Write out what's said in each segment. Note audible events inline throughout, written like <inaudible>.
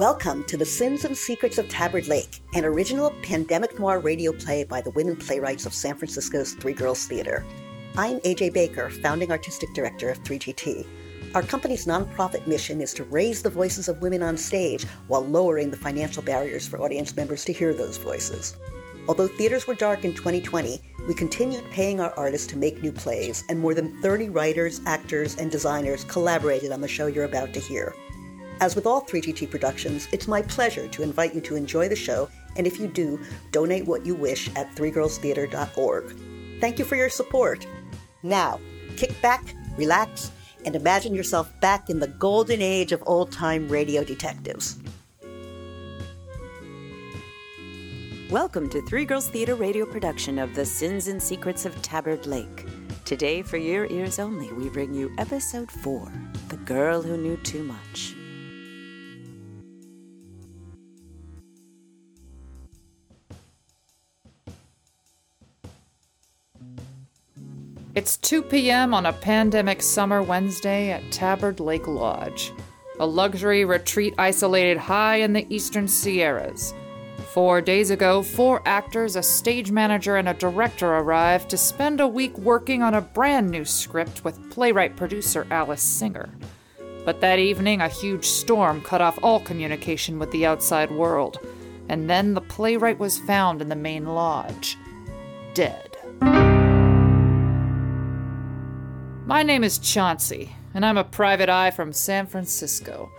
Welcome to The Sins and Secrets of Tabard Lake, an original pandemic noir radio play by the women playwrights of San Francisco's Three Girls Theater. I'm AJ Baker, founding artistic director of 3GT. Our company's nonprofit mission is to raise the voices of women on stage while lowering the financial barriers for audience members to hear those voices. Although theaters were dark in 2020, we continued paying our artists to make new plays, and more than 30 writers, actors, and designers collaborated on the show you're about to hear. As with all 3GT productions, it's my pleasure to invite you to enjoy the show, and if you do, donate what you wish at threegirlstheater.org. Thank you for your support. Now, kick back, relax, and imagine yourself back in the golden age of old time radio detectives. Welcome to Three Girls Theater radio production of The Sins and Secrets of Tabard Lake. Today, for your ears only, we bring you episode 4 The Girl Who Knew Too Much. It's 2 p.m. on a pandemic summer Wednesday at Tabard Lake Lodge, a luxury retreat isolated high in the eastern Sierras. Four days ago, four actors, a stage manager, and a director arrived to spend a week working on a brand new script with playwright producer Alice Singer. But that evening, a huge storm cut off all communication with the outside world, and then the playwright was found in the main lodge, dead. My name is Chauncey, and I'm a private eye from San Francisco.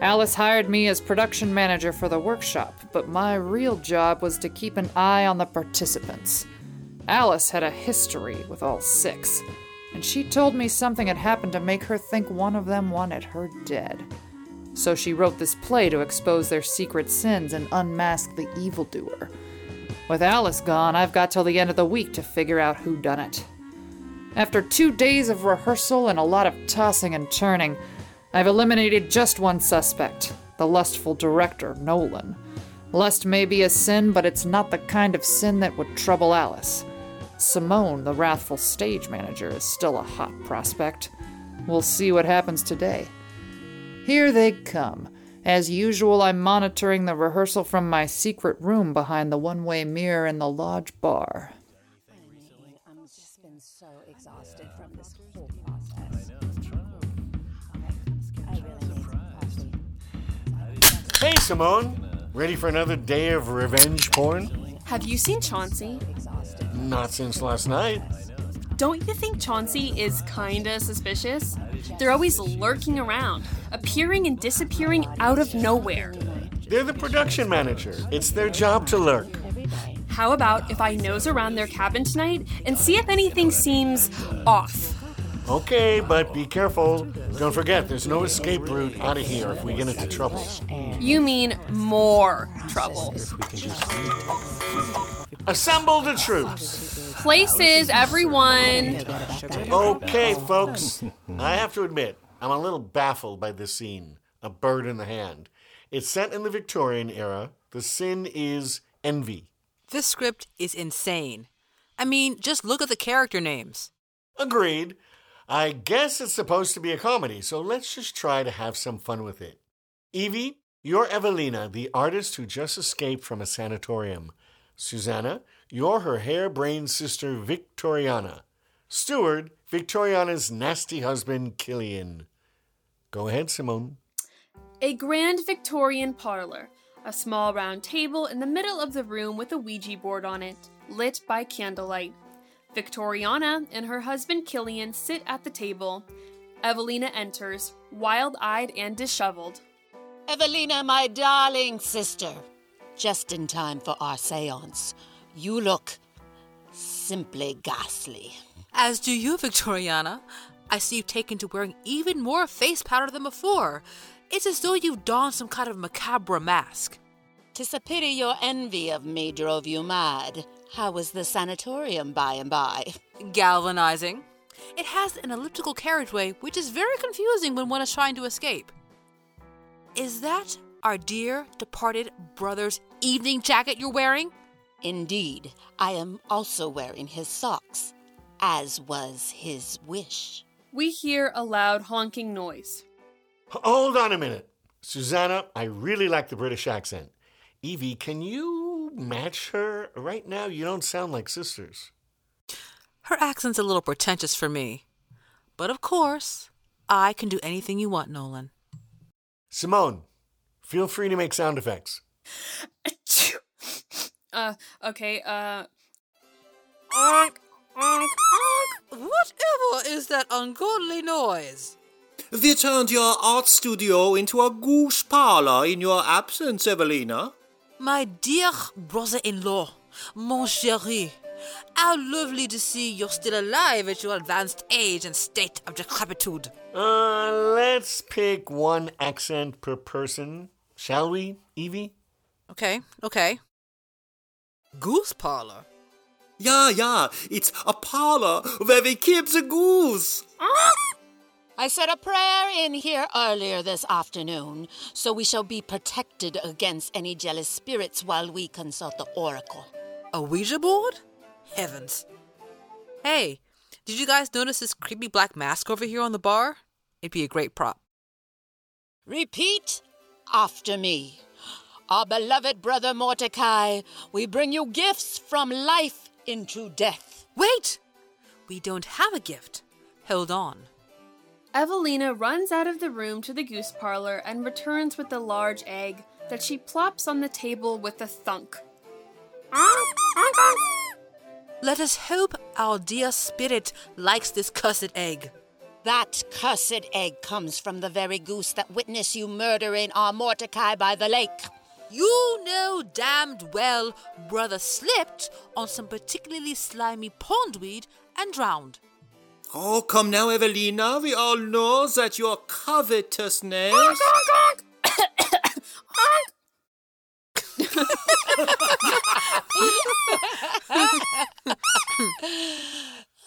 Alice hired me as production manager for the workshop, but my real job was to keep an eye on the participants. Alice had a history with all six, and she told me something had happened to make her think one of them wanted her dead. So she wrote this play to expose their secret sins and unmask the evildoer. With Alice gone, I've got till the end of the week to figure out who done it. After two days of rehearsal and a lot of tossing and turning, I've eliminated just one suspect the lustful director, Nolan. Lust may be a sin, but it's not the kind of sin that would trouble Alice. Simone, the wrathful stage manager, is still a hot prospect. We'll see what happens today. Here they come. As usual, I'm monitoring the rehearsal from my secret room behind the one way mirror in the lodge bar. Hey, Simone. Ready for another day of revenge porn? Have you seen Chauncey? Not since last night. Don't you think Chauncey is kinda suspicious? They're always lurking around, appearing and disappearing out of nowhere. They're the production manager. It's their job to lurk. How about if I nose around their cabin tonight and see if anything seems off? Okay, but be careful. Don't forget, there's no escape route out of here if we get into trouble. You mean more trouble. Assemble the troops. Places, everyone. Okay, folks. I have to admit, I'm a little baffled by this scene. A bird in the hand. It's set in the Victorian era. The sin is envy. This script is insane. I mean, just look at the character names. Agreed. I guess it's supposed to be a comedy, so let's just try to have some fun with it. Evie, you're Evelina, the artist who just escaped from a sanatorium. Susanna, you're her harebrained sister Victoriana. Stewart, Victoriana's nasty husband Killian. Go ahead, Simone. A grand Victorian parlor. A small round table in the middle of the room with a Ouija board on it, lit by candlelight. Victoriana and her husband Killian sit at the table. Evelina enters, wild eyed and disheveled. Evelina, my darling sister, just in time for our seance. You look simply ghastly. As do you, Victoriana. I see you've taken to wearing even more face powder than before. It's as though you've donned some kind of macabre mask. Tis a pity your envy of me drove you mad. How was the sanatorium by and by? Galvanizing. It has an elliptical carriageway, which is very confusing when one is trying to escape. Is that our dear departed brother's evening jacket you're wearing? Indeed, I am also wearing his socks, as was his wish. We hear a loud honking noise. Hold on a minute. Susanna, I really like the British accent. Evie, can you match her? Right now, you don't sound like sisters. Her accent's a little pretentious for me. But of course, I can do anything you want, Nolan. Simone, feel free to make sound effects. <coughs> Uh, okay, uh. Whatever is that ungodly noise? We turned your art studio into a goose parlor in your absence, Evelina. My dear brother in law, mon chéri, how lovely to see you're still alive at your advanced age and state of decrepitude. Uh, let's pick one accent per person, shall we, Evie? Okay, okay. Goose parlor. Yeah, yeah, it's a parlor where we keep the goose. I said a prayer in here earlier this afternoon, so we shall be protected against any jealous spirits while we consult the oracle. A Ouija board? Heavens. Hey, did you guys notice this creepy black mask over here on the bar? It'd be a great prop. Repeat after me. Our beloved brother Mordecai, we bring you gifts from life into death. Wait! We don't have a gift. Hold on. Evelina runs out of the room to the goose parlor and returns with a large egg that she plops on the table with a thunk. Let us hope our dear spirit likes this cursed egg. That cursed egg comes from the very goose that witnessed you murdering our Mordecai by the lake. You know damned well brother slipped on some particularly slimy pondweed and drowned. Oh, come now, Evelina. We all know that your covetousness.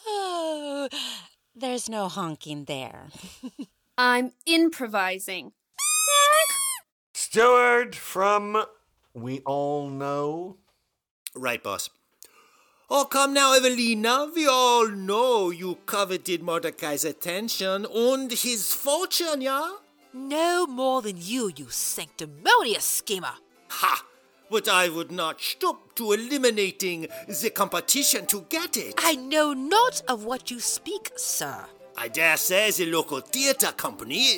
Oh, <laughs> there's no honking there. I'm improvising. Stewart from We All Know. Right, boss. Oh, come now, Evelina. We all know you coveted Mordecai's attention and his fortune, yeah? No more than you, you sanctimonious schemer. Ha! But I would not stoop to eliminating the competition to get it. I know not of what you speak, sir. I dare say the local theatre company,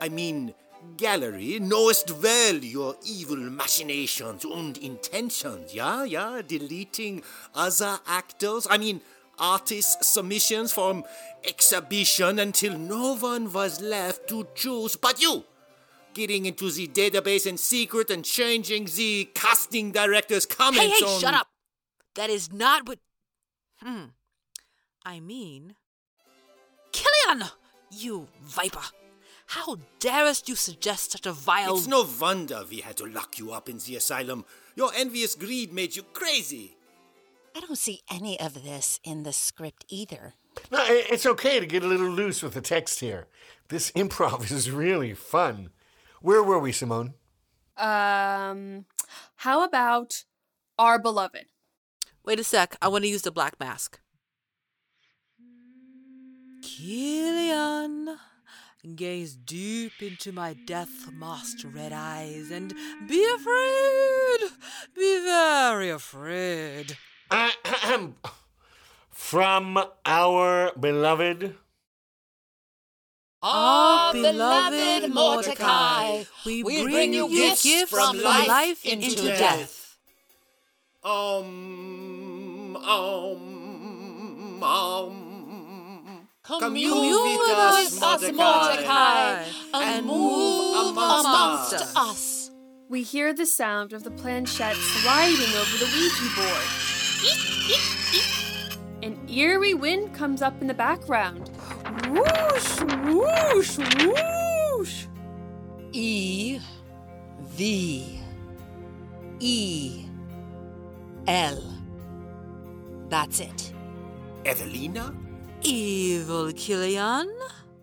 I mean gallery, knowest well your evil machinations and intentions, yeah, yeah, deleting other actors, I mean artists' submissions from exhibition until no one was left to choose but you. Getting into the database in secret and changing the casting director's Hey, comments hey, on. shut up! That is not what. Hmm. I mean. Killian! You viper! How darest you suggest such a vile. It's no wonder we had to lock you up in the asylum. Your envious greed made you crazy. I don't see any of this in the script either. No, it's okay to get a little loose with the text here. This <laughs> improv is really fun. Where were we, Simone? Um, how about our beloved? Wait a sec, I want to use the black mask. Killian, gaze deep into my death masked red eyes and be afraid. Be very afraid. From our beloved. Our beloved Mordecai, we, we bring, you gifts, from life, into, death. Um, um, um. Commune, with us, Mordecai, and move amongst us. We hear the sound of the planchette sliding over the Ouija board. An eerie wind comes up in the background. Whoosh, whoosh, whoosh. E V E L. That's it. Evelina? Evil Killian?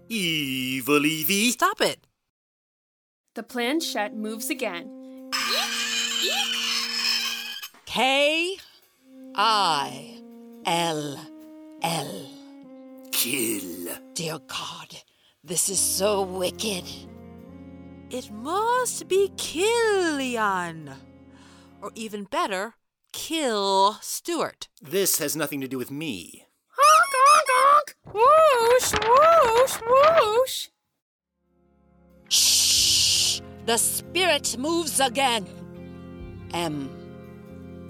Evil Evie? Stop it. The planchette moves again. K I L L. Kill. Dear God, this is so wicked. It must be Killian. Or even better, Kill Stewart. This has nothing to do with me. Whoosh, whoosh, whoosh! Shh! The spirit moves again. M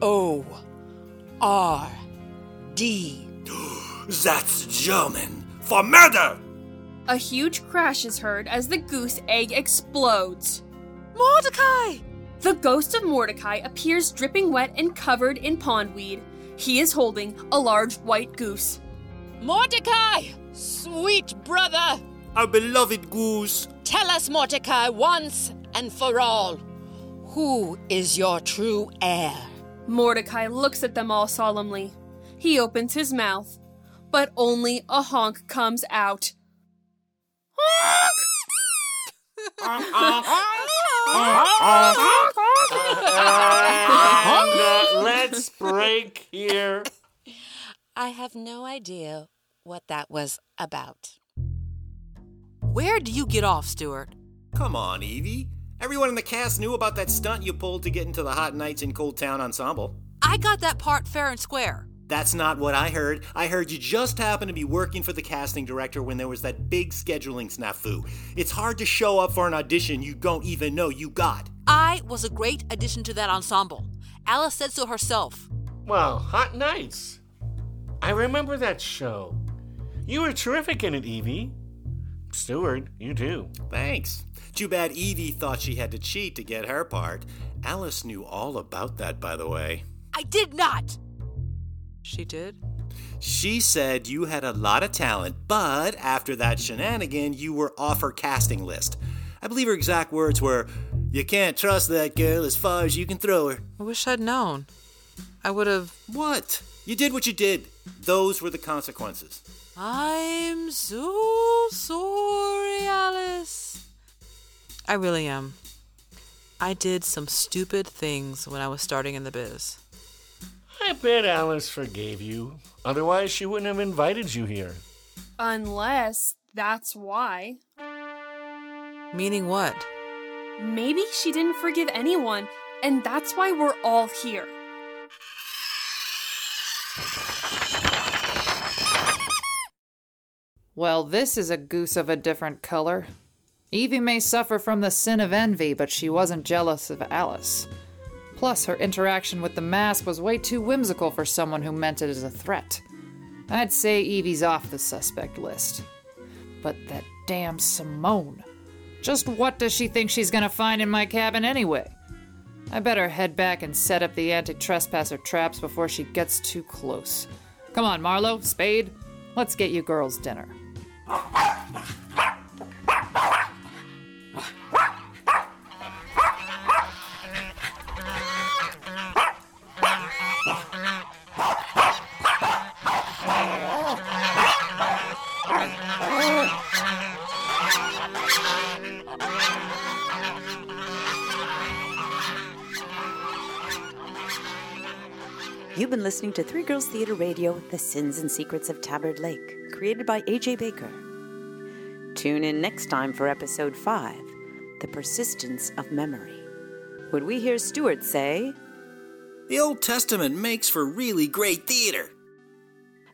O R D. <gasps> That's German for murder! A huge crash is heard as the goose egg explodes. Mordecai! The ghost of Mordecai appears dripping wet and covered in pondweed. He is holding a large white goose. Mordecai! Sweet brother! Our beloved goose. Tell us, Mordecai, once and for all, who is your true heir? Mordecai looks at them all solemnly. He opens his mouth, but only a honk comes out. Uh, <laughs> let's break here. I have no idea what that was about. Where do you get off, Stuart? Come on, Evie. Everyone in the cast knew about that stunt you pulled to get into the Hot Nights in Cold Town ensemble. I got that part fair and square. That's not what I heard. I heard you just happened to be working for the casting director when there was that big scheduling snafu. It's hard to show up for an audition you don't even know you got. I was a great addition to that ensemble. Alice said so herself. Well, Hot Nights. I remember that show. You were terrific in it, Evie. Stewart, you too. Thanks. Too bad Evie thought she had to cheat to get her part. Alice knew all about that, by the way. I did not! She did? She said you had a lot of talent, but after that shenanigan, you were off her casting list. I believe her exact words were, You can't trust that girl as far as you can throw her. I wish I'd known. I would have. What? You did what you did. Those were the consequences. I'm so sorry, Alice. I really am. I did some stupid things when I was starting in the biz. I bet Alice forgave you. Otherwise, she wouldn't have invited you here. Unless that's why. Meaning what? Maybe she didn't forgive anyone, and that's why we're all here. Well, this is a goose of a different color. Evie may suffer from the sin of envy, but she wasn't jealous of Alice. Plus, her interaction with the mask was way too whimsical for someone who meant it as a threat. I'd say Evie's off the suspect list. But that damn Simone. Just what does she think she's gonna find in my cabin anyway? I better head back and set up the anti trespasser traps before she gets too close. Come on, Marlowe, Spade, let's get you girls dinner. You've been listening to Three Girls Theater Radio, The Sins and Secrets of Tabard Lake, created by A.J. Baker. Tune in next time for episode 5 The Persistence of Memory. Would we hear Stewart say, The Old Testament makes for really great theater.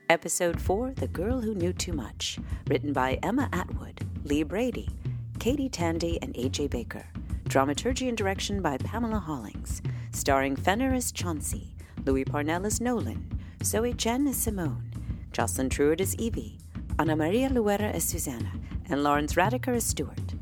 Episode 4 The Girl Who Knew Too Much, written by Emma Atwood, Lee Brady, Katie Tandy, and A.J. Baker. Dramaturgy and direction by Pamela Hollings, starring Fenner as Chauncey, Louis Parnell as Nolan, Zoe Chen as Simone, Jocelyn Truitt as Evie, Ana Maria Luera as Susanna, and Lawrence Radecker as Stuart.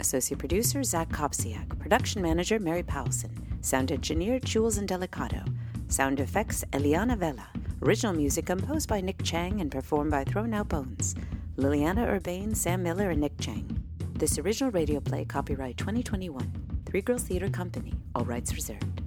Associate producer Zach Kopsiak, production manager Mary Powelson, sound engineer Jules and Delicato, sound effects Eliana Vela, original music composed by Nick Chang and performed by Thrown Out Bones, Liliana Urbane, Sam Miller, and Nick Chang. This original radio play copyright 2021, Three Girls Theater Company, all rights reserved.